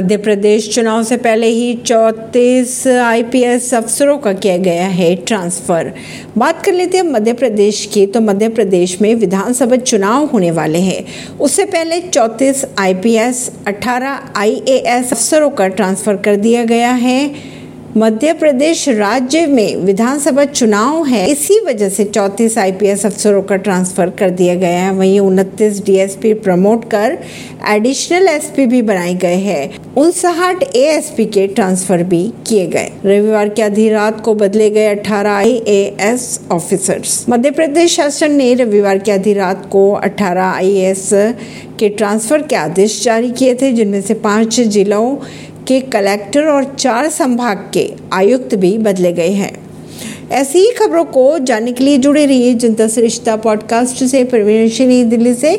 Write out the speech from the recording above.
मध्य प्रदेश चुनाव से पहले ही चौंतीस आईपीएस अफसरों का किया गया है ट्रांसफ़र। बात कर लेते हैं मध्य प्रदेश की तो मध्य प्रदेश में विधानसभा चुनाव होने वाले हैं। उससे पहले चौंतीस आईपीएस 18 आईएएस अफसरों का ट्रांसफ़र कर दिया गया है। मध्य प्रदेश राज्य में विधानसभा चुनाव है। इसी वजह से चौंतीस आईपीएस अफसरों का ट्रांसफ़र कर दिया गया है। वहीं उनतीस डीएसपी प्रमोट कर एडिशनल एसपी भी बनाए गए हैं। उनसठ एएसपी के ट्रांसफ़र भी किए गए। रविवार की आधी रात को बदले गए 18 आईएएस ऑफिसर्स मध्य प्रदेश शासन ने रविवार की आधी रात को 18 आईएएस के ट्रांसफ़र के आदेश जारी किए थे, जिनमें से पाँच जिलों के कलेक्टर और चार संभाग के आयुक्त भी बदले गए हैं। ऐसी ही खबरों को जानने के लिए जुड़े रहिए जनता से रिश्ता पॉडकास्ट से। परवीन दिल्ली से।